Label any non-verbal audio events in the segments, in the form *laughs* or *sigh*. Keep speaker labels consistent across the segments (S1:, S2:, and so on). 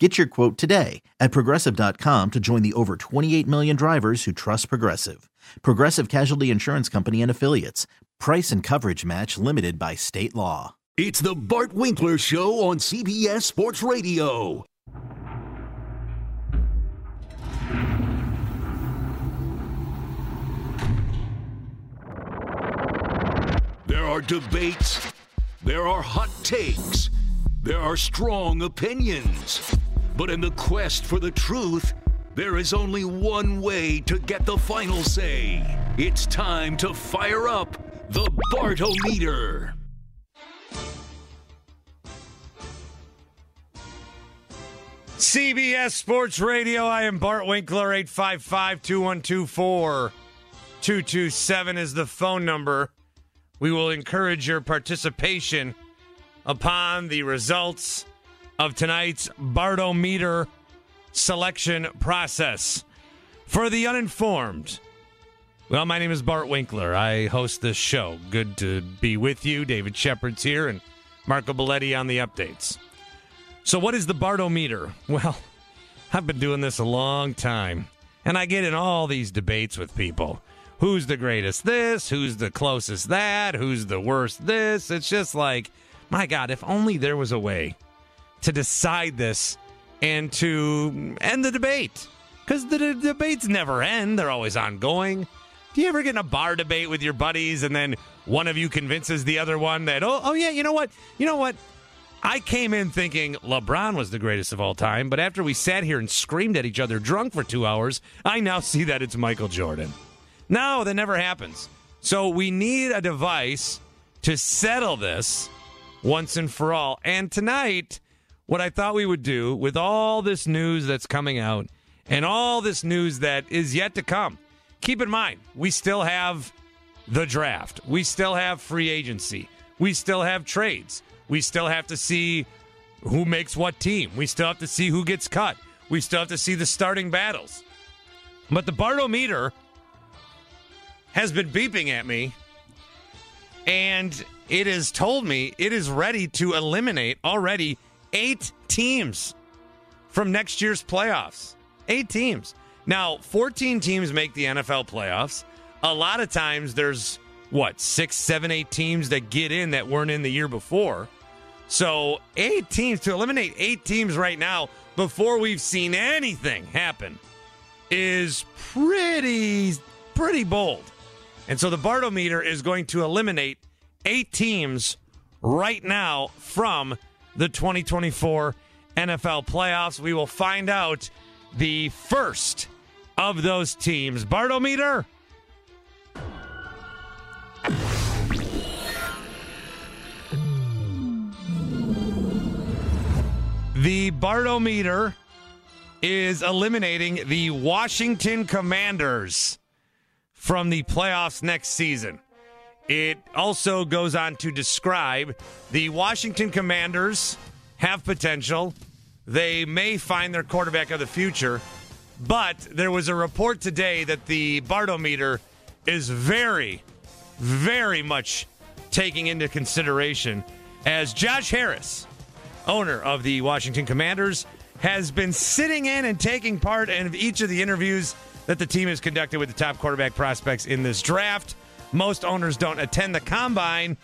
S1: Get your quote today at progressive.com to join the over 28 million drivers who trust Progressive. Progressive Casualty Insurance Company and Affiliates. Price and coverage match limited by state law.
S2: It's the Bart Winkler Show on CBS Sports Radio. There are debates, there are hot takes, there are strong opinions. But in the quest for the truth, there is only one way to get the final say. It's time to fire up the Bartometer.
S3: CBS Sports Radio. I am Bart Winkler. 855 2124 227 is the phone number. We will encourage your participation upon the results of tonight's Bartometer selection process. For the uninformed, well, my name is Bart Winkler. I host this show. Good to be with you. David Shepard's here and Marco Belletti on the updates. So, what is the Bartometer? *laughs* Well, I've been doing this a long time, and I get in all these debates with people. Who's the greatest this? Who's the closest that? Who's the worst this? It's just like, my God, if only there was a way to decide this and to end the debate. Because the d- debates never end, they're always ongoing. Do you ever get in a bar debate with your buddies and then one of you convinces the other one that, oh, oh yeah, you know what? You know what? I came in thinking LeBron was the greatest of all time, but after we sat here and screamed at each other drunk for two hours, I now see that it's Michael Jordan. No, that never happens. So we need a device to settle this once and for all. And tonight, what I thought we would do with all this news that's coming out and all this news that is yet to come, keep in mind, we still have the draft, we still have free agency, we still have trades, we still have to see who makes what team, we still have to see who gets cut, we still have to see the starting battles. But the Bartometer has been beeping at me and it has told me it is ready to eliminate already eight teams from next year's playoffs. Eight teams. Now, 14 teams make the NFL playoffs. A lot of times there's what, six, seven, eight teams that get in that weren't in the year before. So, eight teams to eliminate eight teams right now before we've seen anything happen is pretty, pretty bold. And so the Bartometer is going to eliminate eight teams right now from the 2024 NFL playoffs. We will find out the first of those teams. Bartometer. The Bartometer is eliminating the Washington Commanders from the playoffs next season. It also goes on to describe the Washington Commanders have potential. They may find their quarterback of the future, but there was a report today that the Bartometer is very, very much taking into consideration as Josh Harris, owner of the Washington Commanders, has been sitting in and taking part in each of the interviews that the team has conducted with the top quarterback prospects in this draft. Most owners don't attend the combine,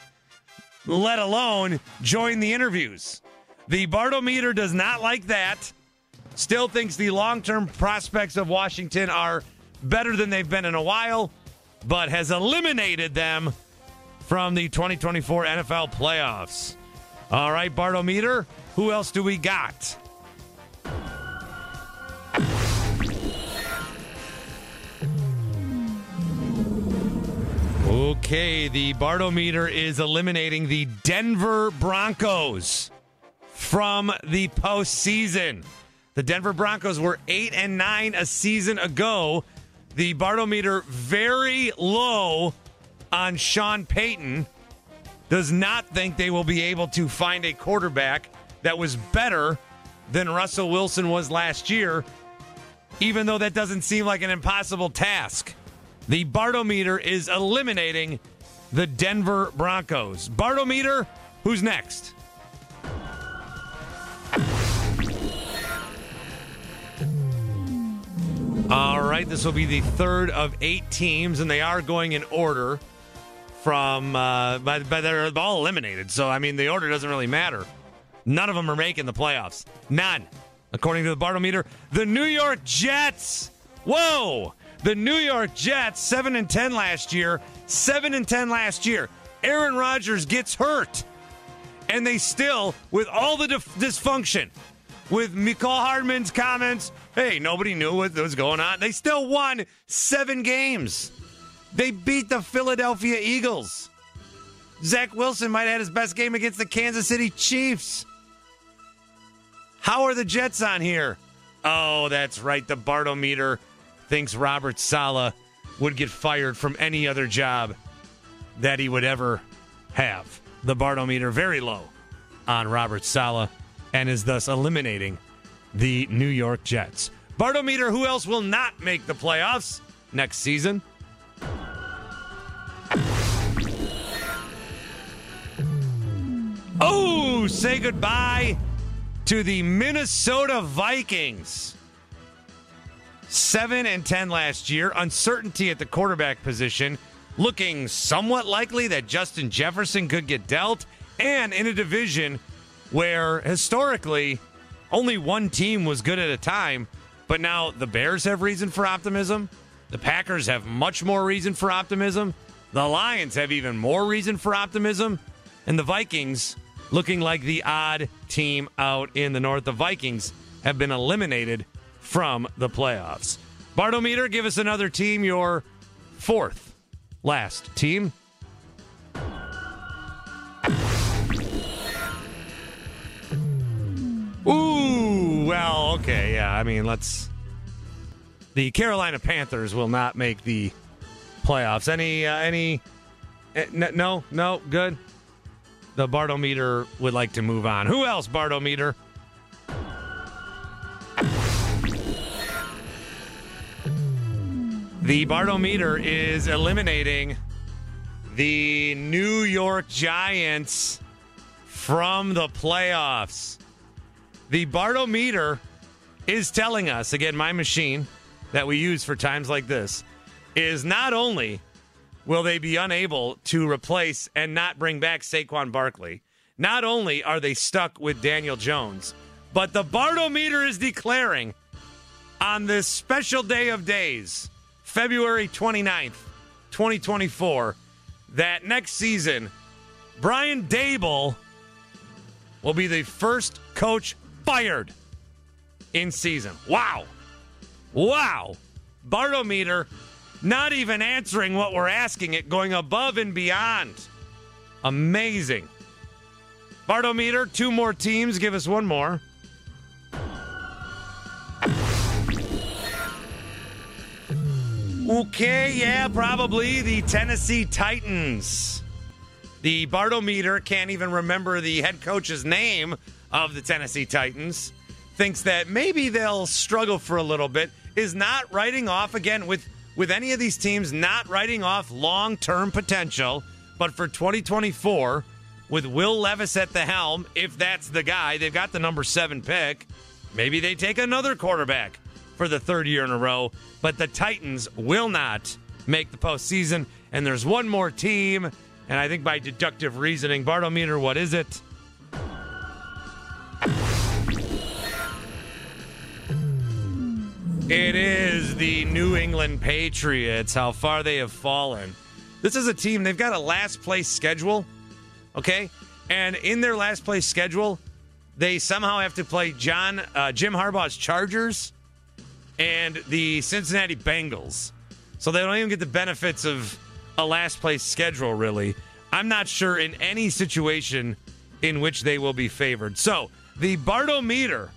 S3: let alone join the interviews. The Bartometer does not like that. Still thinks the long term prospects of Washington are better than they've been in a while, but has eliminated them from the 2024 NFL playoffs. All right, Bartometer, who else do we got? Okay, the Bartometer is eliminating the Denver Broncos from the postseason. The Denver Broncos were 8 and 9 a season ago. The Bartometer very low on Sean Payton. Does not think they will be able to find a quarterback that was better than Russell Wilson was last year, even though that doesn't seem like an impossible task. The Bartometer is eliminating the Denver Broncos. Bartometer, who's next? All right, this will be the third of eight teams, and they are going in order from, uh, but, but they're all eliminated. So, I mean, the order doesn't really matter. None of them are making the playoffs. None. According to the Bartometer, the New York Jets. Whoa! The New York Jets, 7 and 10 last year, 7 and 10 last year. Aaron Rodgers gets hurt. And they still, with all the dif- dysfunction, with Mecole Hardman's comments, hey, nobody knew what was going on. They still won seven games. They beat the Philadelphia Eagles. Zach Wilson might have had his best game against the Kansas City Chiefs. How are the Jets on here? Oh, that's right. The Bartometer thinks Robert Saleh would get fired from any other job that he would ever have. The Bartometer very low on Robert Saleh and is thus eliminating the New York Jets. Bartometer, who else will not make the playoffs next season? Oh, say goodbye to the Minnesota Vikings. 7 and 10 last year. Uncertainty at the quarterback position. Looking somewhat likely that Justin Jefferson could get dealt. And in a division where historically only one team was good at a time, but now the Bears have reason for optimism. The Packers have much more reason for optimism. The Lions have even more reason for optimism. And the Vikings looking like the odd team out in the North. The Vikings have been eliminated from the playoffs. Bartometer, give us another team, your fourth last team. Ooh, well, okay, yeah. I mean, let's. The Carolina Panthers will not make the playoffs. Any, uh, any, n- no, no, good. The Bartometer would like to move on. Who else, Bartometer? The Bartometer is eliminating the New York Giants from the playoffs. The Bartometer is telling us, again, my machine that we use for times like this, is not only will they be unable to replace and not bring back Saquon Barkley, not only are they stuck with Daniel Jones, but the Bartometer is declaring on this special day of days, February 29th, 2024, that next season, Brian Daboll will be the first coach fired in season. Wow. Wow. Bartometer not even answering what we're asking it, going above and beyond. Amazing. Bartometer, two more teams. Give us one more. Okay, yeah, probably the Tennessee Titans. The Bartometer can't even remember the head coach's name of the Tennessee Titans. Thinks that maybe they'll struggle for a little bit. Is not writing off again with with any of these teams not writing off long term potential, but for 2024, with Will Levis at the helm, if that's the guy, they've got the number seven pick. Maybe they take another quarterback for the third year in a row, but the Titans will not make the postseason. And there's one more team, and I think by deductive reasoning, Bartometer, what is it? It is the New England Patriots, how far they have fallen. This is a team, they've got a last place schedule, okay? And in their last place schedule, they somehow have to play John uh, Jim Harbaugh's Chargers and the Cincinnati Bengals. So they don't even get the benefits of a last place schedule, really. I'm not sure in any situation in which they will be favored. So the Bartometer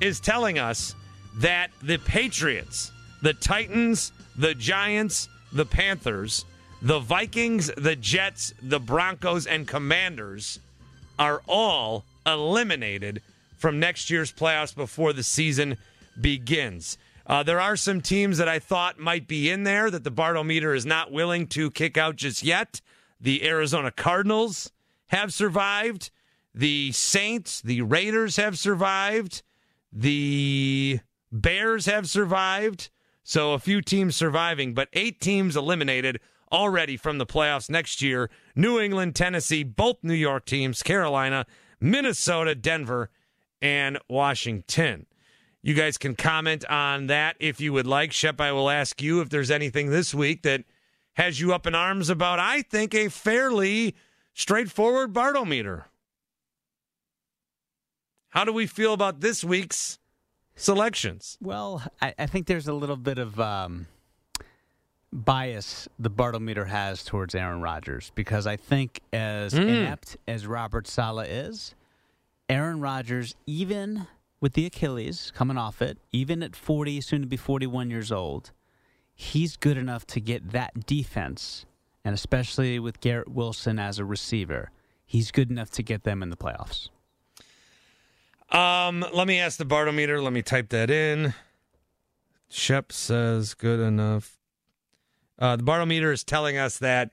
S3: is telling us that the Patriots, the Titans, the Giants, the Panthers, the Vikings, the Jets, the Broncos, and Commanders are all eliminated from next year's playoffs before the season begins. Uh, there are some teams that I thought might be in there that the Bartometer is not willing to kick out just yet. The Arizona Cardinals have survived. The Saints, the Raiders have survived. The Bears have survived. So a few teams surviving, but eight teams eliminated already from the playoffs next year. New England, Tennessee, both New York teams, Carolina, Minnesota, Denver, and Washington. You guys can comment on that if you would like. Shep, I will ask you if there's anything this week that has you up in arms about, I think, a fairly straightforward Bartometer. How do we feel about this week's selections?
S4: Well, I, I think there's a little bit of um, bias the Bartometer has towards Aaron Rodgers because I think as
S3: Mm.
S4: inept as Robert Saleh is, Aaron Rodgers, even with the Achilles coming off it, even at 40, soon to be 41 years old, he's good enough to get that defense, and especially with Garrett Wilson as a receiver, he's good enough to get them in the playoffs.
S3: Um, let me ask the Bartometer. Let me type that in. Shep says good enough. Uh, the Bartometer is telling us that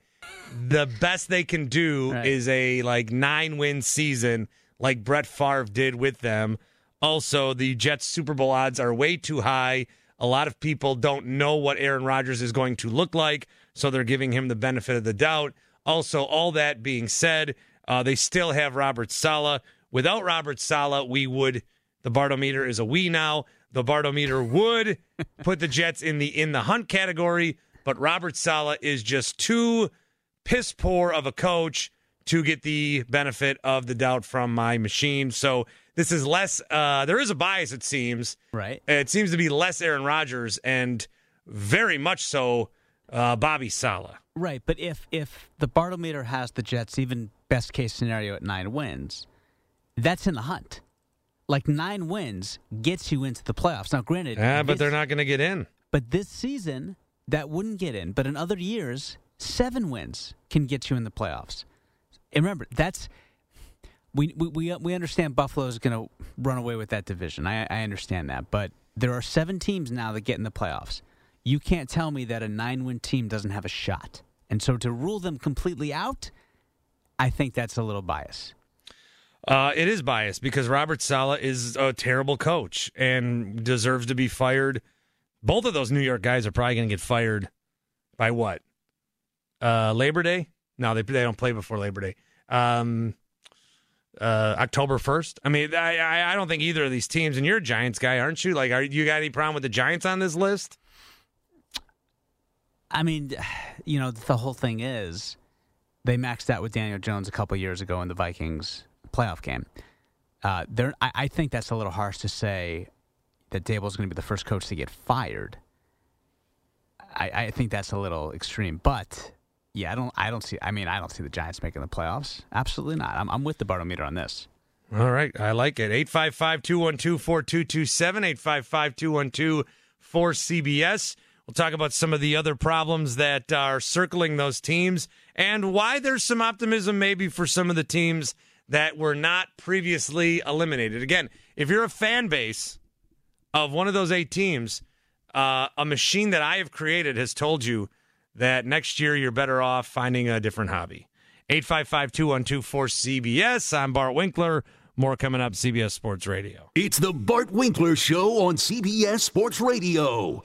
S3: the best they can do
S4: Right.
S3: is a like nine win season, like Brett Favre did with them. Also, the Jets Super Bowl odds are way too high. A lot of people don't know what Aaron Rodgers is going to look like, so they're giving him the benefit of the doubt. Also, all that being said, uh, they still have Robert Saleh. Without Robert Saleh, we would. The Bartometer is a we now. The Bartometer would *laughs* put the Jets in the in the hunt category, but Robert Saleh is just too piss poor of a coach to get the benefit of the doubt from my machine. So this is less. Uh, there is a bias, it seems.
S4: Right.
S3: It seems to be less Aaron Rodgers and very much so uh, Bobby Saleh.
S4: Right, but if if the Bartometer has the Jets, even best case scenario at nine wins, that's in the hunt. Like nine wins gets you into the playoffs. Now, granted,
S3: Yeah, but they're not going to get in.
S4: But this season, that wouldn't get in. But in other years, seven wins can get you in the playoffs. And remember, that's we we we, understand Buffalo is going to run away with that division. I, I understand that, but there are seven teams now that get in the playoffs. You can't tell me that a nine-win team doesn't have a shot. And so to rule them completely out, I think that's a little bias.
S3: Uh, it is biased because Robert Saleh is a terrible coach and deserves to be fired. Both of those New York guys are probably going to get fired by what? Uh, Labor Day? No, they they don't play before Labor Day. Um, uh, October first. I mean, I, I don't think either of these teams. And you're a Giants guy, aren't you? Like, are you got any problem with the Giants on this list?
S4: I mean, *sighs* you know, the whole thing is they maxed out with Daniel Jones a couple years ago in the Vikings playoff game. Uh, they're, I, I think that's a little harsh to say that Daboll's going to be the first coach to get fired. I, I think that's a little extreme, but yeah, I don't, I don't see. I mean, I don't see the Giants making the playoffs. Absolutely not. I'm, I'm with the Bartometer on this.
S3: All right, I like it. 855 212 4227, 855 212 4CBS. We'll talk about some of the other problems that are circling those teams and why there's some optimism maybe for some of the teams that were not previously eliminated. Again, if you're a fan base of one of those eight teams, uh, a machine that I have created has told you that next year you're better off finding a different hobby. 855 212 4CBS. I'm Bart Winkler. More coming up, CBS Sports Radio.
S2: It's the Bart Winkler Show on CBS Sports Radio.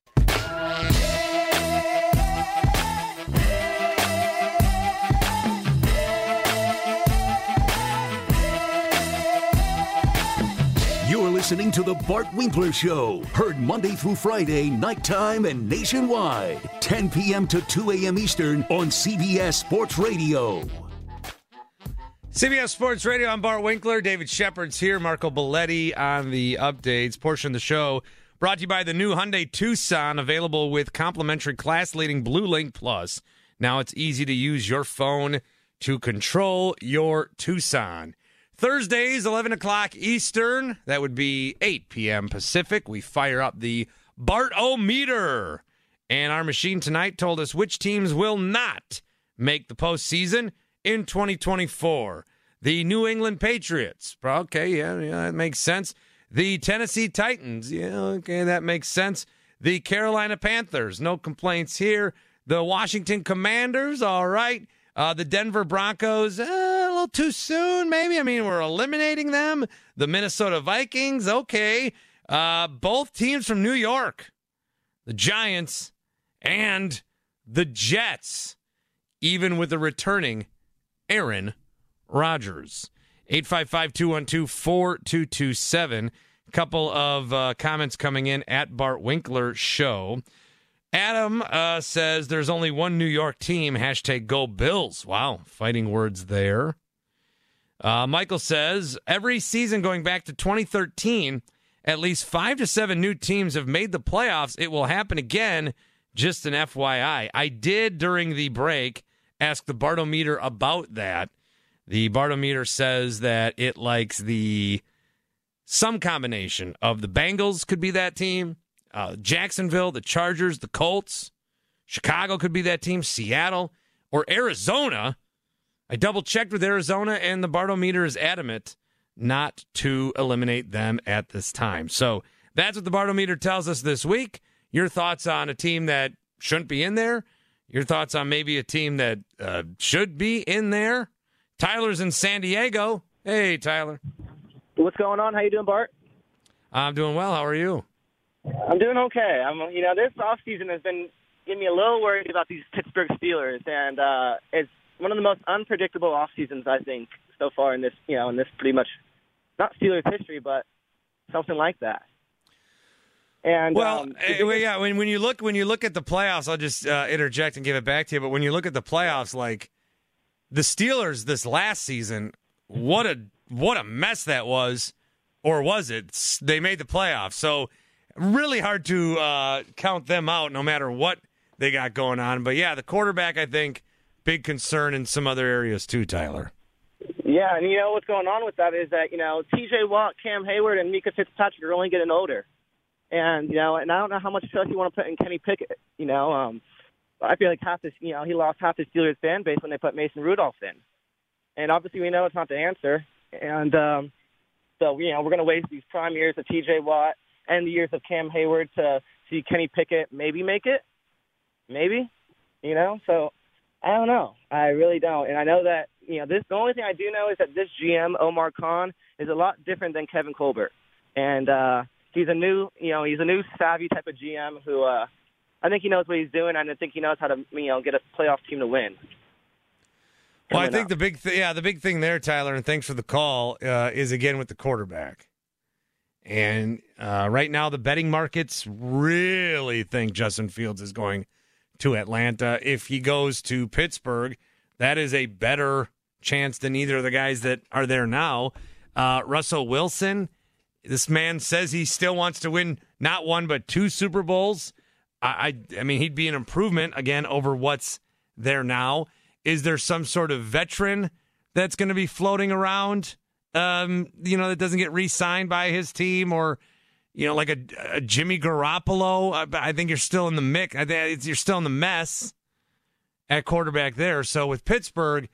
S2: Listening to the Bart Winkler Show, heard Monday through Friday, nighttime and nationwide, 10 p.m. to 2 a.m. Eastern on CBS Sports Radio.
S3: CBS Sports Radio, I'm Bart Winkler. David Shepard's here. Marco Belletti on the updates. Portion of the show brought to you by the new Hyundai Tucson, available with complimentary class leading Blue Link Plus. Now it's easy to use your phone to control your Tucson. Thursdays, 11 o'clock Eastern. That would be 8 p.m. Pacific. We fire up the Bart-O-Meter. And our machine tonight told us which teams will not make the postseason in 2024. The New England Patriots. Okay, yeah, yeah, that makes sense. The Tennessee Titans. Yeah, okay, that makes sense. The Carolina Panthers. No complaints here. The Washington Commanders. All right. Uh, the Denver Broncos, uh, a little too soon, maybe. I mean, we're eliminating them. The Minnesota Vikings, okay. Uh, both teams from New York, the Giants and the Jets, even with the returning Aaron Rodgers. 855 212 4227. Couple of uh, comments coming in at Bart Winkler Show. Adam uh, says there's only one New York team. Hashtag go Bills. Wow, fighting words there. Uh, Michael says every season going back to 2013, at least five to seven new teams have made the playoffs. It will happen again. Just an FYI. I did during the break ask the Bart-O-Meter about that. The Bart-O-Meter says that it likes the some combination of the Bengals could be that team, uh, Jacksonville, the Chargers, the Colts, Chicago could be that team, Seattle, or Arizona. I double checked with Arizona, and the Bart-O-Meter is adamant not to eliminate them at this time. So that's what the Bart-O-Meter tells us this week. Your thoughts on a team that shouldn't be in there? Your thoughts on maybe a team that uh, should be in there? Tyler's in San Diego. Hey, Tyler.
S5: What's going on? How you doing, Bart?
S3: I'm doing well. How are you?
S5: I'm doing okay. I'm, you know, this off season has been getting me a little worried about these Pittsburgh Steelers, and uh, it's one of the most unpredictable off seasons I think so far in this, you know, in this pretty much not Steelers history, but something like that. And
S3: well,
S5: um,
S3: eh, yeah. When when you look when you look at the playoffs, I'll just uh, interject and give it back to you. But when you look at the playoffs, like the Steelers this last season, what a what a mess that was, or was it? They made the playoffs, so really hard to uh, count them out, no matter what they got going on. But yeah, the quarterback, I think, big concern in some other areas too. Tyler.
S5: Yeah, and you know what's going on with that is that you know T.J. Watt, Cam Heyward, and Minkah Fitzpatrick are only getting older, and you know, and I don't know how much trust you want to put in Kenny Pickett. You know, um, I feel like half this, you know, he lost half his Steelers fan base when they put Mason Rudolph in, and obviously we know it's not the answer, and um, so you know we're going to waste these prime years of T.J. Watt and the years of Cam Heyward to see Kenny Pickett maybe make it, maybe, you know. So I don't know. I really don't. And I know that you know this. The only thing I do know is that this GM Omar Khan is a lot different than Kevin Colbert, and uh, he's a new, you know, he's a new savvy type of GM who uh, I think he knows what he's doing, and I think he knows how to, you know, get a playoff team to win.
S3: Well, I think
S5: up.
S3: the big, th- yeah, the big thing there, Tyler, and thanks for the call, uh, is again with the quarterback. And uh, right now, the betting markets really think Justin Fields is going to Atlanta. If he goes to Pittsburgh, that is a better chance than either of the guys that are there now. Uh, Russell Wilson, this man says he still wants to win not one but two Super Bowls. I, I, I mean, he'd be an improvement again over what's there now. Is there some sort of veteran that's going to be floating around? Um, you know, that doesn't get re-signed by his team, or you know, like a, a Jimmy Garoppolo. I, I think you're still in the mix. I think you're still in the mess at quarterback there. So with Pittsburgh,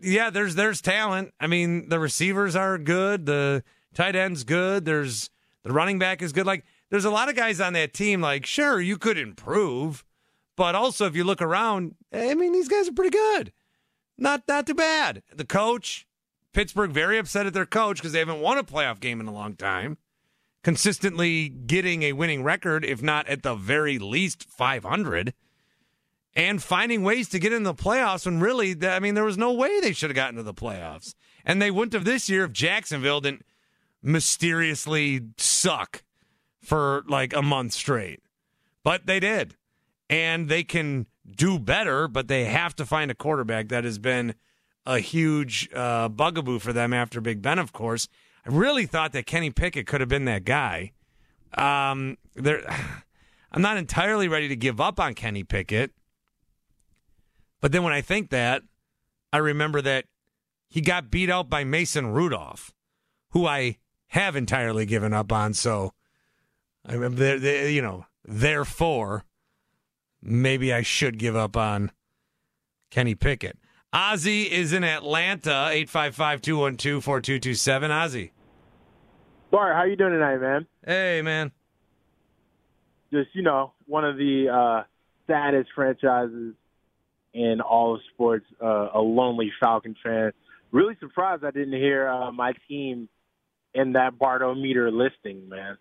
S3: yeah, there's there's talent. I mean, the receivers are good. The tight end's good. There's the running back is good. Like there's a lot of guys on that team. Like, sure, you could improve, but also if you look around, I mean, these guys are pretty good. Not not too bad. The coach, Pittsburgh, very upset at their coach because they haven't won a playoff game in a long time. Consistently getting a winning record, if not at the very least 500 and finding ways to get in the playoffs when really, I mean, there was no way they should have gotten to the playoffs. And they wouldn't have this year if Jacksonville didn't mysteriously suck for like a month straight. But they did. And they can do better, but they have to find a quarterback that has been a huge uh, bugaboo for them after Big Ben, of course. I really thought that Kenny Pickett could have been that guy. Um, there, *sighs* I'm not entirely ready to give up on Kenny Pickett. But then when I think that, I remember that he got beat out by Mason Rudolph, who I have entirely given up on. So, I remember, you know, therefore, maybe I should give up on Kenny Pickett. Ozzy is in Atlanta, 855 212 4227. Ozzy.
S6: Bart, how you doing tonight, man?
S3: Hey, man.
S6: Just, you know, one of the uh, saddest franchises in all of sports, uh, a lonely Falcon fan. Really surprised I didn't hear uh, my team in that Bartometer listing, man.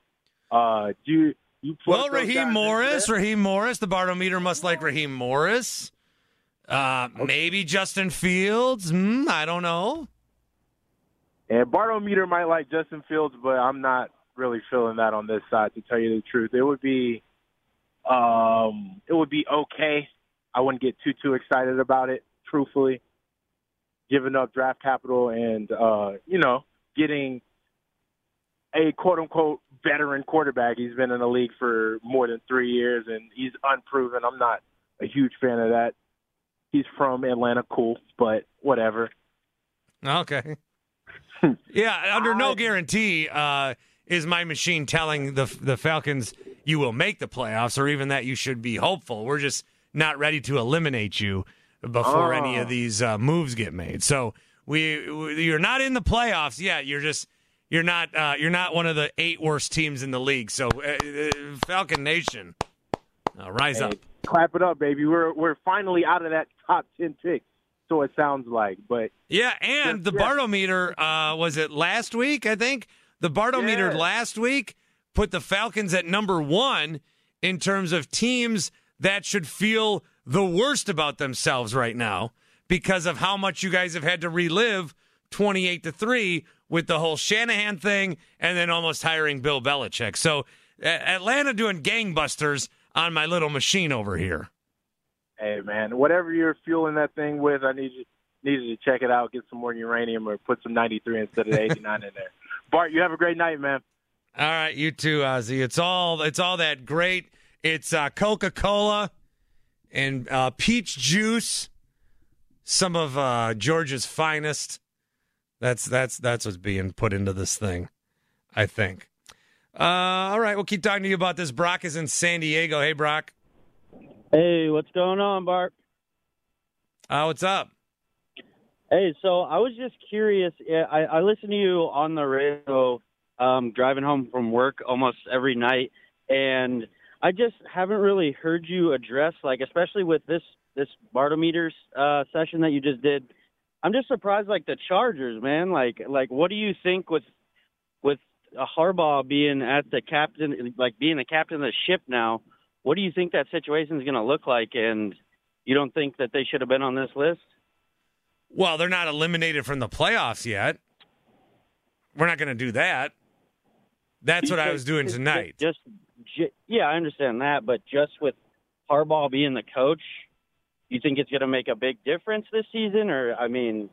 S6: Uh, do you, you
S3: well, Raheem Morris, Raheem Morris. The Bartometer must like Raheem Morris. Uh. Maybe Justin Fields. Mm, I don't know.
S6: And Bartometer might like Justin Fields, but I'm not really feeling that on this side. To tell you the truth, it would be, um, it would be okay I wouldn't get too too excited about it. Truthfully, giving up draft capital and uh, you know getting a quote unquote veteran quarterback. He's been in the league for more than three years and he's unproven. I'm not a huge fan of that. He's from Atlanta, cool, but whatever.
S3: Okay. *laughs* yeah, under no guarantee uh, is my machine telling the the Falcons you will make the playoffs, or even that you should be hopeful. We're just not ready to eliminate you before oh. any of oh. these uh, moves get made. So we, we, you're not in the playoffs yet. You're just you're not uh, you're not one of the eight worst teams in the league. So uh, uh Falcon Nation, uh, rise
S6: hey,
S3: up,
S6: clap it up, baby. We're we're finally out of that top ten pick. So it sounds like, but
S3: yeah, and the yeah. Bartometer uh, was it last week? I think the Bartometer yeah. last week put the Falcons at number one in terms of teams that should feel the worst about themselves right now because of how much you guys have had to relive 28 to 3 with the whole Shanahan thing and then almost hiring Bill Belichick. So Atlanta doing gangbusters on my little machine over here.
S6: Hey man, whatever you're fueling that thing with, I need you need you to check it out, get some more uranium or put some 93 instead of *laughs* 89 in there. Bart, you have a great night, man.
S3: All right, you too, Ozzy. It's all it's all that great it's uh, Coca Cola and uh, peach juice, some of uh, Georgia's finest. That's that's that's what's being put into this thing, I think. Uh, all right, we'll keep talking to you about this. Brock is in San Diego. Hey, Brock.
S7: Hey, what's going on, Bart?
S3: Uh, what's up?
S7: Hey, so I was just curious. I, I listen to you on the radio um, driving home from work almost every night, and I just haven't really heard you address, like, especially with this this Bartometers uh, session that you just did. I'm just surprised, like the Chargers, man. Like, like, what do you think with with a Harbaugh being at the captain, like being the captain of the ship now? What do you think that situation is going to look like? And you don't think that they should have been on this list?
S3: Well, they're not eliminated from the playoffs yet. We're not going to do that. That's what I was doing tonight.
S7: Just yeah, I understand that, but just with Harbaugh being the coach, you think it's going to make a big difference this season? Or I mean,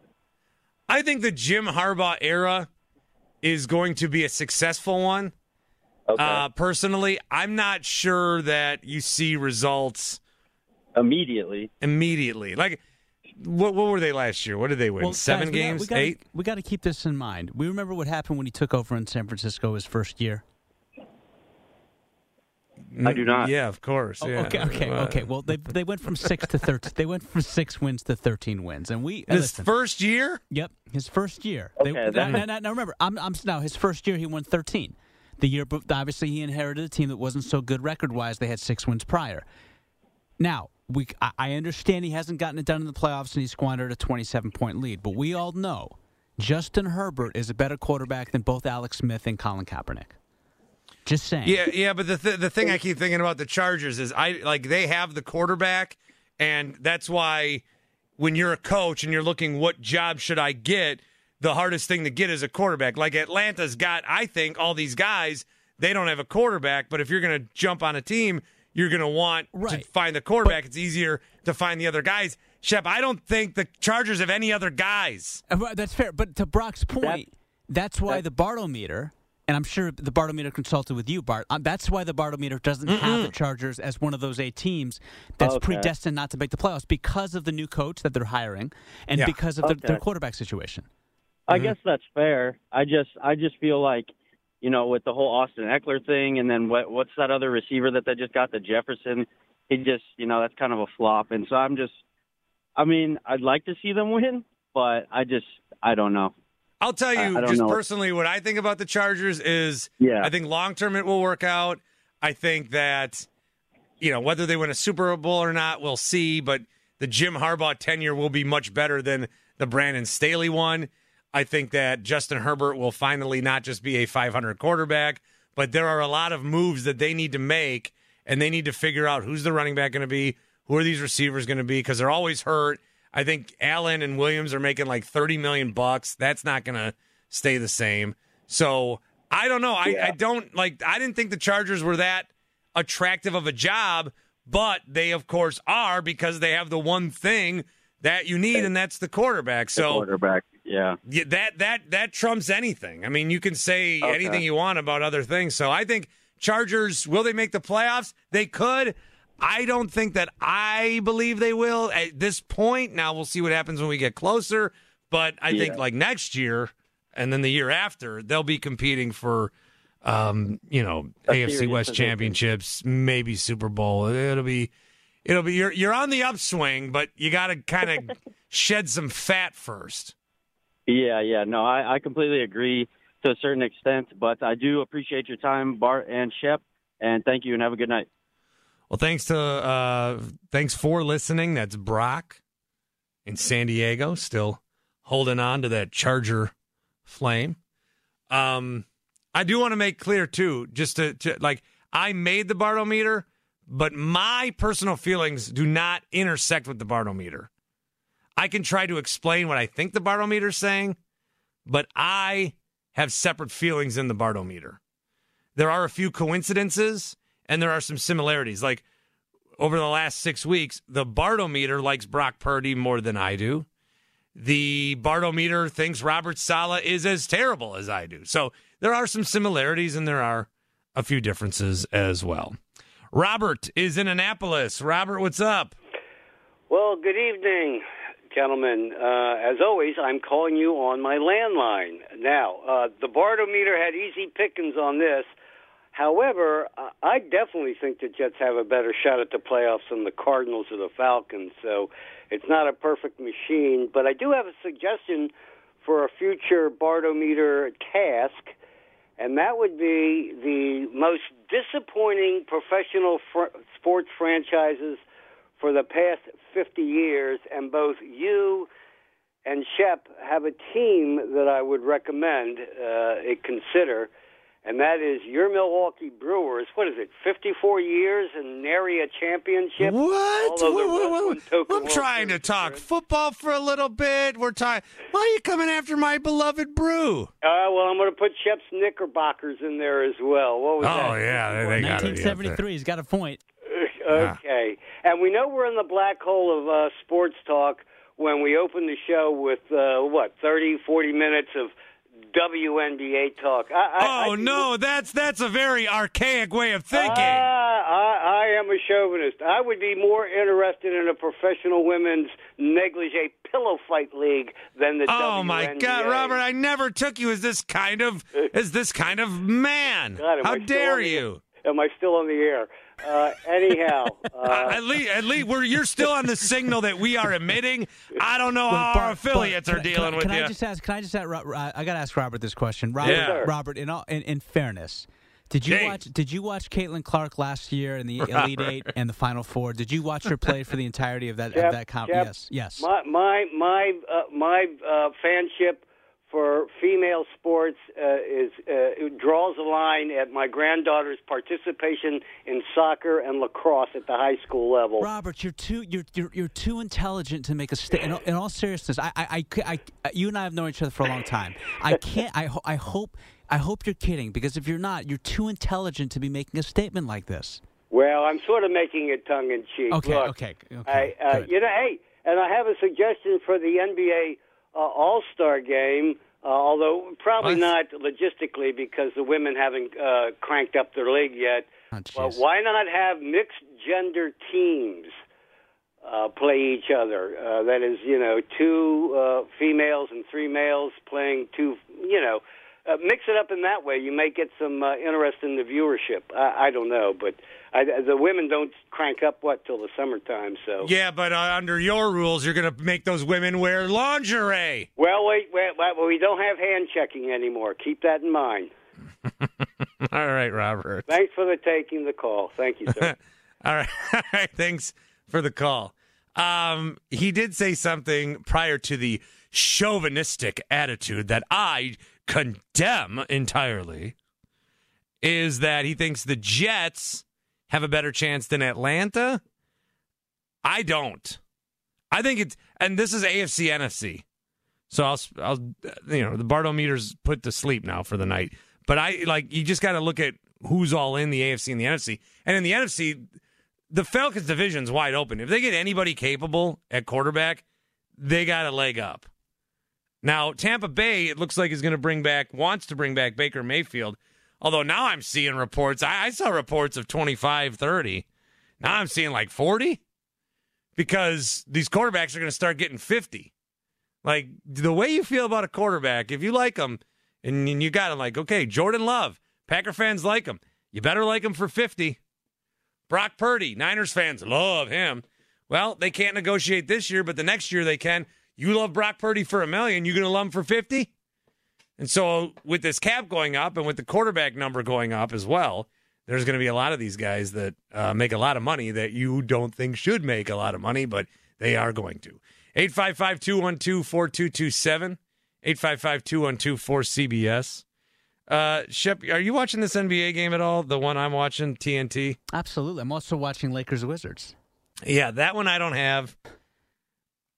S3: I think the Jim Harbaugh era is going to be a successful one. Okay. Uh, personally, I'm not sure that you see results
S7: immediately.
S3: Immediately, like what, what were they last year? What did they win?
S4: Well,
S3: Seven
S4: guys,
S3: games,
S4: we gotta,
S3: eight.
S4: We got to keep this in mind. We remember what happened when he took over in San Francisco his first year.
S7: I do not.
S3: Yeah, of course.
S4: Oh,
S3: yeah.
S4: Okay, okay,
S3: Uh,
S4: okay. Well, they they went from six to thirteen. They went from six wins to thirteen wins, and we
S3: His
S4: listen,
S3: first year?
S4: Yep, his first year.
S7: Okay,
S4: they,
S7: that-
S4: now, now, now remember, I'm, I'm now his first year he won thirteen. The year, obviously, he inherited a team that wasn't so good record wise. They had six wins prior. Now, we I- I understand he hasn't gotten it done in the playoffs and he squandered a 27 point lead, but we all know Justin Herbert is a better quarterback than both Alex Smith and Colin Kaepernick. Just saying.
S3: Yeah, yeah, but the th- the thing I keep thinking about the Chargers is I like they have the quarterback, and that's why when you're a coach and you're looking what job should I get, the hardest thing to get is a quarterback. Like Atlanta's got, I think all these guys they don't have a quarterback, but if you're going to jump on a team, you're going to want to find the quarterback. it's easier to find the other guys. Shep, I don't think the Chargers have any other guys.
S4: Uh, That's fair. But to Brock's point, that's why the Bartometer, and I'm sure the Bartometer consulted with you, Bart. Um, that's why the Bartometer doesn't have the Chargers as one of those eight teams that's
S7: Okay.
S4: predestined not to make the playoffs because of the new coach that they're hiring and
S7: Yeah.
S4: because of their, their quarterback situation.
S7: I mm-hmm. guess that's fair. I just I just feel like you know with the whole Austin Ekeler thing, and then what what's that other receiver that they just got, the Jefferson? He just you know that's kind of a flop, and so I'm just. I mean, I'd like to see them win, but I just I don't know.
S3: I'll tell you just
S7: know.
S3: personally what I think about the Chargers is
S7: Yeah.
S3: I think long term it will work out. I think that you know whether they win a Super Bowl or not, we'll see. But the Jim Harbaugh tenure will be much better than the Brandon Staley one. I think that Justin Herbert will finally not just be a 500 quarterback, but there are a lot of moves that they need to make, and they need to figure out who's the running back going to be, who are these receivers going to be, because they're always hurt. I think Allen and Williams are making like 30 million bucks. That's not going to stay the same. So I don't know. I, I don't like. I didn't think the Chargers were that attractive of a job, but they of course are because they have the one thing that you need, and that's the quarterback. So
S7: quarterback, yeah.
S3: yeah, that that that trumps anything. I mean, you can say
S7: Okay.
S3: anything you want about other things. So I think Chargers will they make the playoffs? They could. I don't think that I believe they will at this point. Now we'll see what happens when we get closer. But I think like next year and then the year after, they'll be competing for um, you know,
S7: A
S3: AFC West
S7: position.
S3: championships, maybe Super Bowl. It'll be it'll be you're you're on the upswing, but you gotta kinda *laughs* shed some fat first.
S7: Yeah, yeah. No, I, I completely agree to a certain extent, but I do appreciate your time, Bart and Shep, and thank you and have a good night.
S3: Well, thanks to uh thanks for listening. That's Brock in San Diego, still holding on to that Charger flame. Um I do want to make clear too, just to, to like I made the Bartometer, but my personal feelings do not intersect with the Bartometer. I can try to explain what I think the Bartometer is saying, but I have separate feelings in the Bartometer. There are a few coincidences and there are some similarities. Like over the last six weeks, the Bartometer likes Brock Purdy more than I do. The Bartometer thinks Robert Saleh is as terrible as I do. So there are some similarities and there are a few differences as well. Robert is in Annapolis. Robert, what's up?
S8: Well, good evening, gentlemen. Uh, as always, I'm calling you on my landline. Now, uh, the Bartometer had easy pickings on this. However, I- definitely think the Jets have a better shot at the playoffs than the Cardinals or the Falcons. So it's not a perfect machine, but I do have a suggestion for a future Bartometer task, and that would be the most disappointing professional fr- sports franchises for the past 50 years, and both you and Shep have a team that I would recommend uh, it consider, and that is your Milwaukee Brewers. What is it, 54 years and nary a championship?
S3: What?
S8: Although the
S3: What- what-
S8: Reds
S3: what-
S8: won token
S3: I'm
S8: World
S3: trying to
S8: Series
S3: talk football for a little bit. We're talking. Why are you coming after my beloved brew?
S8: Uh, well, I'm going to put Shep's Knickerbockers in there as well. What was that?
S3: Oh yeah, they, they got
S4: 1973. He's got a point.
S8: Okay. And we know we're in the black hole of uh, sports talk when we open the show with, uh, what, 30, 40 minutes of WNBA talk. I, I,
S3: Oh
S8: I,
S3: no, that's that's a very archaic way of thinking.
S8: Ah, I, I am a chauvinist. I would be more interested in a professional women's negligee pillow fight league than the
S3: oh my God, Robert! I never took you as this kind of as this kind of man.
S8: God,
S3: How dare
S8: on the-
S3: you?
S8: Am I still on the air? Uh, anyhow, *laughs* uh,
S3: at least, at least, we're, you're still on the signal that we are emitting. I don't know how
S4: Bart-
S3: our affiliates
S4: Bart,
S3: are
S4: I-
S3: dealing
S4: can,
S3: with
S4: can
S3: you.
S4: I just ask? Can I just ask? I got to ask Robert this question. Robert,
S3: Yeah.
S4: Robert, in all in, in fairness, Did you
S3: James.
S4: watch? Did you watch Caitlin Clark last year in the Elite Eight and the Final Four? Did you watch her play for the entirety of that
S8: Jeff,
S4: of that comp?
S8: Jeff,
S4: yes, yes.
S8: My my my uh, my uh, fanship for female sports uh, is uh, it draws a line at my granddaughter's participation in soccer and lacrosse at the high school level.
S4: Robert, you're too you're you're, you're too intelligent to make a statement. in, all- in all seriousness. I, I I I you and I have known each other for a long time. I can't. I ho- I hope I hope you're kidding because if you're not, you're too intelligent to be making a statement like this.
S8: Well, I'm sort of making it tongue in cheek.
S4: Okay,
S8: Look,
S4: okay, okay.
S8: I, uh, you know, hey, and I have a suggestion for the NBA uh, All Star game. Uh, although probably
S3: What?
S8: not logistically because the women haven't uh, cranked up their league yet.
S4: Oh,
S8: Well, why not have mixed gender teams uh, play each other? Uh, that is, you know, two uh, females and three males playing two, you know, uh, mix it up in that way. You may get some uh, interest in the viewership. I, I don't know, but I, the women don't crank up what till the summertime. So
S3: Yeah, but uh, under your rules, you're going to make those women wear lingerie.
S8: well, wait, wait, wait, we don't have hand checking anymore. Keep that in mind. *laughs*
S3: All right, Robert.
S8: Thanks for the taking the call. Thank you, sir. *laughs*
S3: All right. *laughs* All right. Thanks for the call. Um, he did say something prior to the chauvinistic attitude that I condemn entirely is that he thinks the Jets have a better chance than Atlanta. I don't. I think it's, and this is AFC NFC. So I'll, I'll, you know, the Bartometer's put to sleep now for the night. But I like you just got to look at who's all in the AFC and the NFC. And in the NFC, the Falcons division's wide open. If they get anybody capable at quarterback, they got a leg up. Now, Tampa Bay, it looks like is going to bring back, wants to bring back Baker Mayfield. Although now I'm seeing reports, I, I saw reports of 25, 30. Now I'm seeing like 40 because these quarterbacks are going to start getting 50. Like the way you feel about a quarterback, if you like him and you got him, like, okay, Jordan Love, Packer fans like him. You better like him for 50. Brock Purdy, Niners fans love him. Well, they can't negotiate this year, but the next year they can. You love Brock Purdy for a million, you're going to love him for 50? And so, with this cap going up and with the quarterback number going up as well, there's going to be a lot of these guys that uh, make a lot of money that you don't think should make a lot of money, but they are going to. 855 212 4227. 855 212 4CBS. Uh, Shep, are you watching this NBA game at all? The one I'm watching, TNT?
S4: Absolutely. I'm also watching Lakers Wizards.
S3: Yeah, that one I don't have.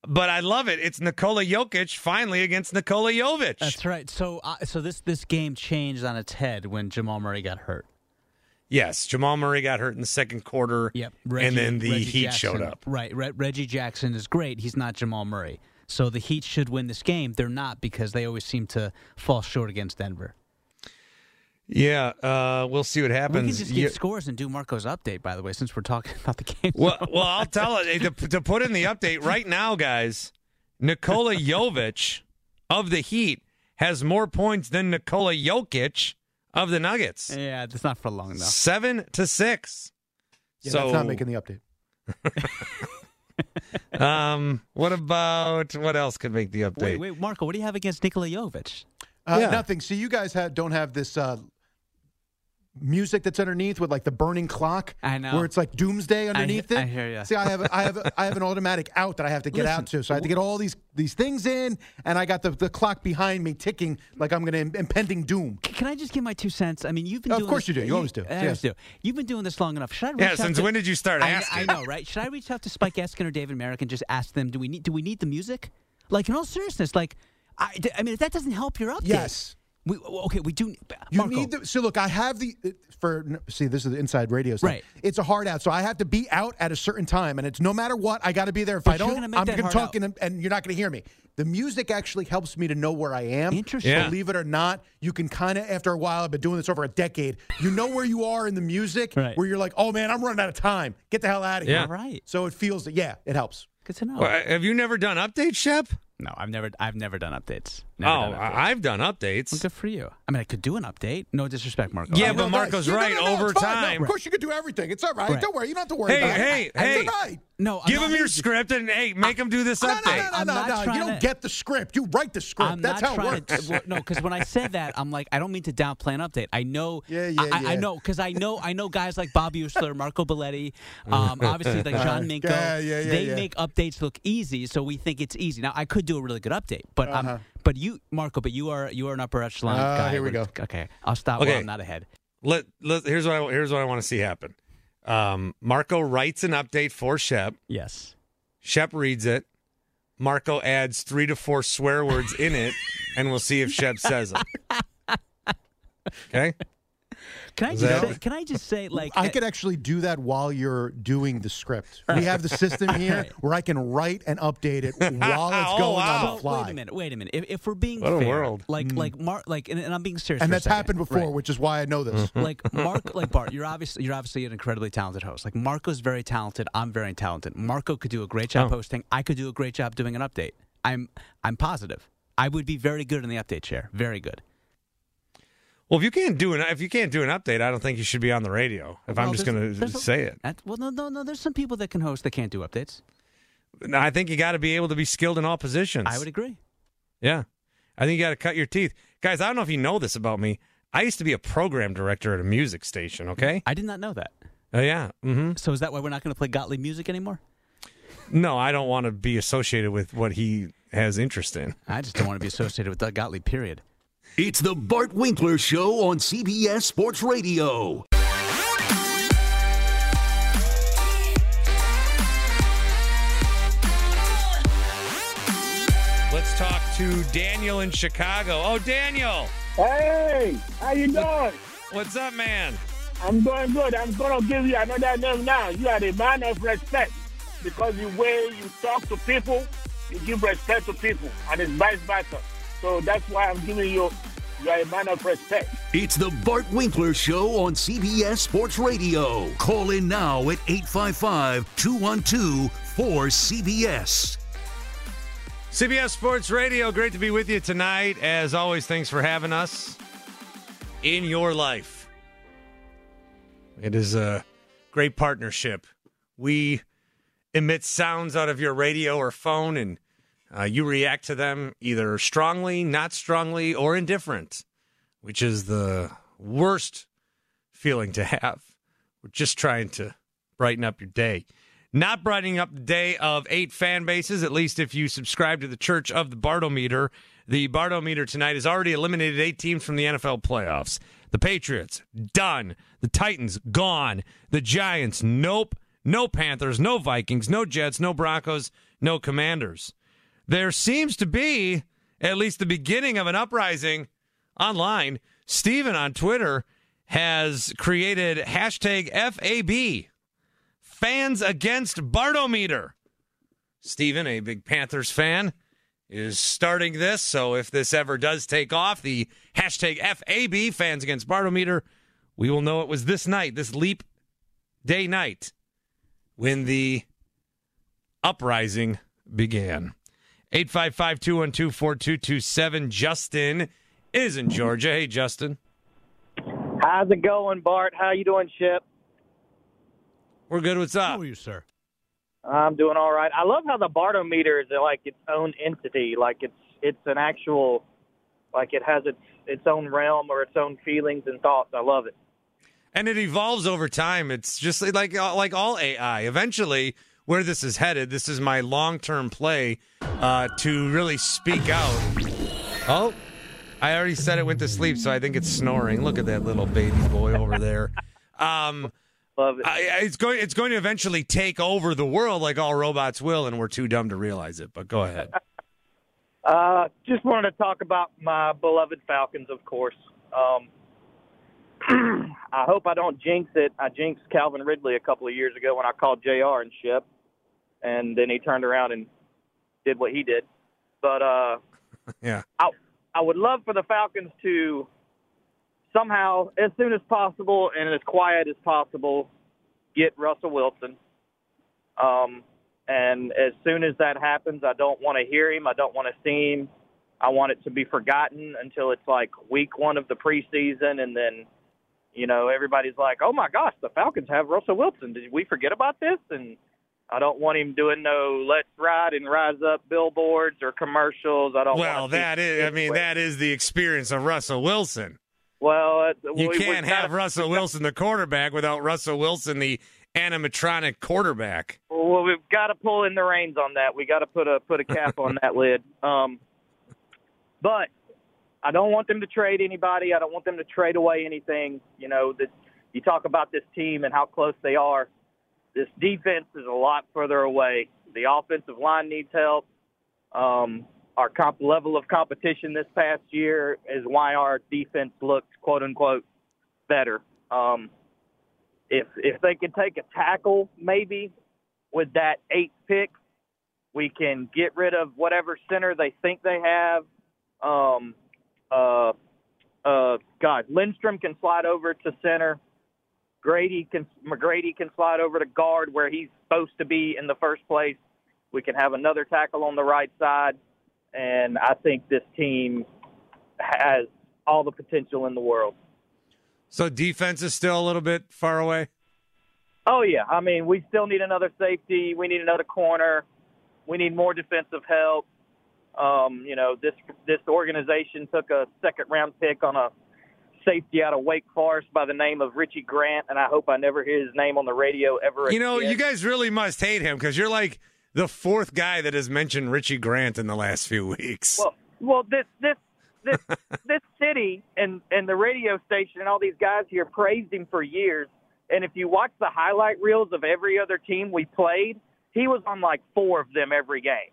S3: But I love it. It's Nikola Jokic finally against Nikola Jovic.
S4: That's right. So, uh, so this this game changed on its head when Jamal Murray got hurt.
S3: Yes, Jamal Murray got hurt in the second quarter.
S4: Yep.
S3: and then the
S4: Reggie
S3: Heat
S4: Jackson-
S3: showed up.
S4: Right. Re- Reggie Jackson is great. He's not Jamal Murray. So the Heat should win this game. They're not because they always seem to fall short against Denver.
S3: Yeah, uh, we'll see what happens.
S4: We can just
S3: You-
S4: give scores and do Marco's update, by the way, since we're talking *laughs* about the game.
S3: well, *laughs* well, I'll tell it to, to put in the update right now, guys. Nikola Jovic of the Heat has more points than Nikola Jokic of the Nuggets.
S4: yeah, it's not for long though.
S3: Seven to six.
S9: Yeah,
S3: so
S9: that's not making the update. *laughs*
S3: um, what about what else could make the update?
S4: Wait, wait, Marco, what do you have against Nikola Jovic?
S9: Uh,
S3: Yeah.
S9: Nothing. So you guys ha don't have this uh, music that's underneath with like the burning clock.
S4: I know.
S9: Where it's like doomsday underneath
S4: I
S9: it.
S4: hear ya.
S9: See, I have I have I have an *laughs* automatic out that I have to get
S4: Listen,
S9: out to, so I have to get all these these things in, and I got the, the clock behind me ticking like I'm going to impending doom.
S4: Can I just give my two cents? I mean, you've been
S9: Of
S4: doing
S9: course
S4: this-
S9: you do. You always do.
S4: I always do. You've been doing this long enough. Should I reach
S3: Yeah,
S4: out
S3: since
S4: to-
S3: when did you start
S4: I,
S3: asking?
S4: I know, right? Should I reach out to Spike Eskin or David Merrick and just ask them, do we need do we need the music? Like in all seriousness, like I, I mean, if that doesn't help your update.
S9: Yes.
S4: We, okay, we do.
S9: You
S4: Marco,
S9: need the so look. I have the uh, for see this is the inside radio stuff.
S4: Right.
S9: It's a hard out, so I have to be out at a certain time, and it's no matter what I got to be there. If
S4: But
S9: I don't,
S4: gonna
S9: I'm
S4: that
S9: going to talk and, and you're not going to hear me. The music actually helps me to know where I am.
S4: Interesting.
S3: Yeah.
S9: Believe it or not, you can kind of after a while. I've been doing this over a decade. You know where you are in the music,
S4: Right.
S9: where you're like, oh man, I'm running out of time. Get the hell out of here.
S3: Yeah.
S4: All right.
S9: So it feels that yeah, it helps.
S4: Good to know.
S3: Well, uh, have you never done updates, Shep?
S4: No, I've never I've never done updates. Never
S3: oh,
S4: done.
S3: I- I've done updates.
S4: Well, good for you. I mean, I could do an update. No disrespect, Marco.
S3: Yeah,
S4: I-
S3: but Marco's
S9: No, no,
S3: right.
S9: no, no,
S3: Over
S9: it's. No,
S3: time,
S9: of course, you could do everything. It's all right.
S4: Right.
S9: Don't worry. You don't have to worry
S3: Hey,
S9: about
S3: hey,
S9: it.
S3: hey.
S9: It's all right.
S4: no, I'm
S3: give him your script and hey, make him do this
S9: No, no,
S3: update.
S9: no, no,
S4: I'm
S9: no, no. You don't
S4: to-
S9: get the script. You write the script.
S4: I'm
S9: That's
S4: not
S9: how it works.
S4: To, well, no, because when I said that, I'm like, I don't mean to downplay an update. I know, *laughs*
S9: Yeah, yeah,
S4: I, I- I know, because I know, I know guys like Bob Usler, Marco Belletti, um, *laughs* obviously like John Minko.
S9: Yeah, yeah, yeah,
S4: they make updates look easy, so we think it's easy. Now, I could do a really good update, but
S9: Uh-huh.
S4: I'm, but you, Marco, but you are you are an upper echelon
S9: Ah,
S4: guy.
S9: here we go.
S4: Okay, I'll stop.
S3: Okay.
S4: While I'm not ahead.
S3: let, let here's what I, here's what I want to see happen. Um, Marco writes an update for Shep.
S4: Yes.
S3: Shep reads it. Marco adds three to four swear words in it, and we'll see if Shep says them. *laughs* Okay.
S4: Can I just
S3: that-
S4: say, can I just say like
S9: I eh could actually do that while you're doing the script. We have the system *laughs* here where I can write and update it *laughs* while it's
S3: Oh,
S9: going
S3: wow.
S9: on the fly.
S4: Wait a minute. Wait a minute. If, if we're being
S3: What a
S4: fair,
S3: world.
S4: like hmm. like Mark, like, and, and I'm being serious,
S9: And
S4: for
S9: that's
S4: second.
S9: happened before,
S4: Right.
S9: which is why I know this. Mm-hmm.
S4: like *laughs* Mark, like Bart, you're obviously you're obviously an incredibly talented host. Like Marco's very talented. I'm very talented. Marco could do a great job
S3: Oh.
S4: hosting. I could do a great job doing an update. I'm I'm positive. I would be very good in the update chair. Very good.
S3: Well, if you can't do an if you can't do an update, I don't think you should be on the radio. If I'm just going to say it,
S4: well, no, no, no. There's some people that can host that can't do updates.
S3: No, I think you got to be able to be skilled in all positions.
S4: I would agree.
S3: Yeah, I think you got to cut your teeth, guys. I don't know if you know this about me. I used to be a program director at a music station. Okay.
S4: I did not know that.
S3: Oh yeah. Mm-hmm.
S4: So is that why we're not going to play Gottlieb music anymore?
S3: No, I don't want to be associated with what he has interest in.
S4: I just don't want to be associated with Doug Gottlieb. Period.
S2: It's the Bart Winkler Show on CBS Sports Radio.
S3: Let's talk to Daniel in Chicago. Oh, Daniel,
S10: Hey, how you doing?
S3: what's up, man?
S10: I'm doing good. I'm gonna give you another name now. You are a man of respect because the way you talk to people, you give respect to people, and it's vice versa. So that's why I'm giving you. You are a man of respect.
S2: It's the Bart Winkler Show on CBS Sports Radio. Call in now at 855 212 4CBS.
S3: CBS Sports Radio, great to be with you tonight. As always, thanks for having us in your life. It is a great partnership. We emit sounds out of your radio or phone, and uh, you react to them either strongly, not strongly, or indifferent, which is the worst feeling to have. We're just trying to brighten up your day. Not brightening up the day of eight fan bases, at least if you subscribe to the Church of the Bartometer. The Bartometer tonight has already eliminated eight teams from the NFL playoffs. The Patriots, done. The Titans, gone. The Giants, nope. No Panthers, no Vikings, no Jets, no Broncos, no Commanders. There seems to be at least the beginning of an uprising online. Steven on Twitter has created hashtag FAB, fans against Bartometer. Steven, a big Panthers fan, is starting this. So if this ever does take off, the hashtag FAB, fans against Bartometer, we will know it was this night, this leap day night, when the uprising began. 855 212 4227. Justin is in Georgia. Hey, Justin.
S5: How's it going, Bart? How you doing, Chip?
S3: We're good. What's up?
S4: How are you, sir?
S5: I'm doing all right. I love how the Bartometer is like its own entity, like it's it's an actual, like it has its its own realm or its own feelings and thoughts. I love it.
S3: and it evolves over time. It's just like like all AI. Eventually, where this is headed, this is my long term play uh, to really speak out. Oh, I already said it went to sleep, so I think it's snoring. Look at that little baby boy over there. *laughs* Um,
S5: Love it.
S3: I, it's going it's going to eventually take over the world like all robots will, and we're too dumb to realize it. But go ahead. *laughs*
S5: Uh, just wanted to talk about my beloved Falcons, of course. Um, *clears throat* I hope I don't jinx it. I jinxed Calvin Ridley a couple of years ago when I called JR and ship, and then he turned around and did what he did. But uh, *laughs*
S3: Yeah.
S5: I I would love for the Falcons to somehow, as soon as possible and as quiet as possible, get Russell Wilson. Um, and as soon as that happens, I don't want to hear him. I don't want to see him.
S11: I want it to be forgotten until it's like week one of the preseason, and then you know everybody's like, "Oh my gosh, the Falcons have Russell Wilson. Did we forget about this?" And I don't want him doing no "Let's Ride and Rise Up" billboards or commercials. I don't.
S3: Well,
S11: want
S3: that is. I mean,
S11: Anyway.
S3: that is the experience of Russell Wilson.
S11: Well, uh,
S3: You
S11: we-
S3: can't
S11: we've
S3: have
S11: gotta-
S3: Russell Wilson the quarterback without Russell Wilson the animatronic quarterback.
S11: Well, we've got to pull in the reins on that. We got to put a put a cap on that *laughs* lid. Um, but I don't want them to trade anybody. I don't want them to trade away anything. You know that you talk about this team and how close they are. This defense is a lot further away. The offensive line needs help. Um, our comp level of competition this past year is why our defense looked quote unquote better. Um, if if they could take a tackle maybe with that eighth pick, we can get rid of whatever center they think they have. Um, uh, uh, God, Lindstrom can slide over to center. Grady can McGary can slide over to guard where he's supposed to be in the first place. We can have another tackle on the right side, and I think this team has all the potential in the world.
S3: So defense is still a little bit far away.
S11: Oh yeah, I mean we still need another safety. We need another corner. We need more defensive help. Um, you know this this organization took a second round pick on a safety out of Wake Forest by the name of Richie Grant, and I hope I never hear his name on the radio ever.
S3: You know,
S11: again.
S3: you guys really must hate him because you're like the fourth guy that has mentioned Richie Grant in the last few weeks.
S11: Well, well, this this this *laughs* this city and and the radio station and all these guys here praised him for years. And if you watch the highlight reels of every other team we played, he was on like four of them every game.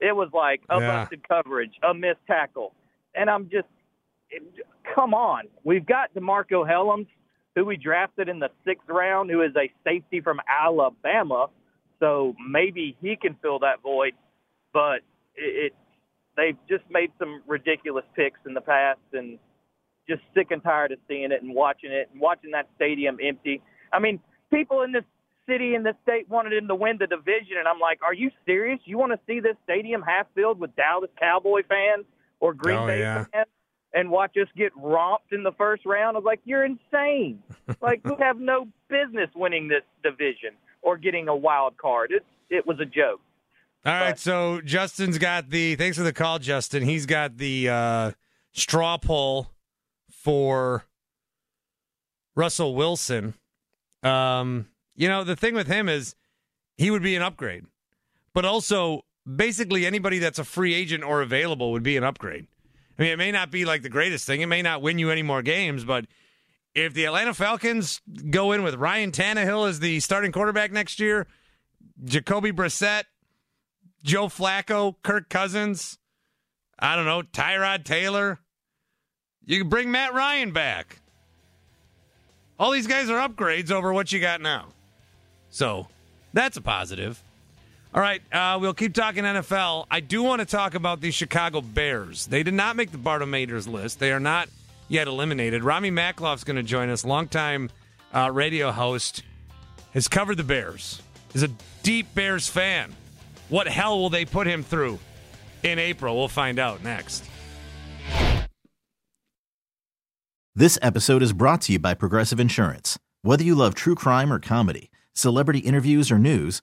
S11: It was like a
S12: Yeah.
S11: busted coverage, a missed tackle, and I'm just, come on. We've got DeMarcco Hellams, who we drafted in the sixth round, who is a safety from Alabama. So maybe he can fill that void, but it, it they've just made some ridiculous picks in the past and just sick and tired of seeing it and watching it and watching that stadium empty. I mean, people in this city and this state wanted him to win the division and I'm like, "Are you serious? You want to see this stadium half filled with Dallas Cowboy fans or Green
S3: Oh,
S11: Bay
S3: yeah.
S11: fans and watch us get romped in the first round?" I was like, "You're insane. *laughs* like we have no business winning this division or getting a wild card. It it was a joke."
S3: All right, so Justin's got the thanks for the call, Justin. He's got the uh, straw poll for Russell Wilson. Um, you know, the thing with him is he would be an upgrade, but also basically anybody that's a free agent or available would be an upgrade. Mean, it may not be like the greatest thing, it may not win you any more games, but if the Atlanta Falcons go in with Ryan Tannehill as the starting quarterback next year, Jacoby Brissett, Joe Flacco, Kirk Cousins, I don't know, Tyrod Taylor. You can bring Matt Ryan back. All these guys are upgrades over what you got now. So that's a positive. All right, uh, we'll keep talking NFL. I do want to talk about the Chicago Bears. They did not make the Bartometers list. They are not yet eliminated. Rami Makloff's going to join us, longtime uh, radio host, has covered the Bears, is a deep Bears fan. What hell will they put him through in April? We'll find out next.
S1: This episode is brought to you by Progressive Insurance. Whether you love true crime or comedy, celebrity interviews or news,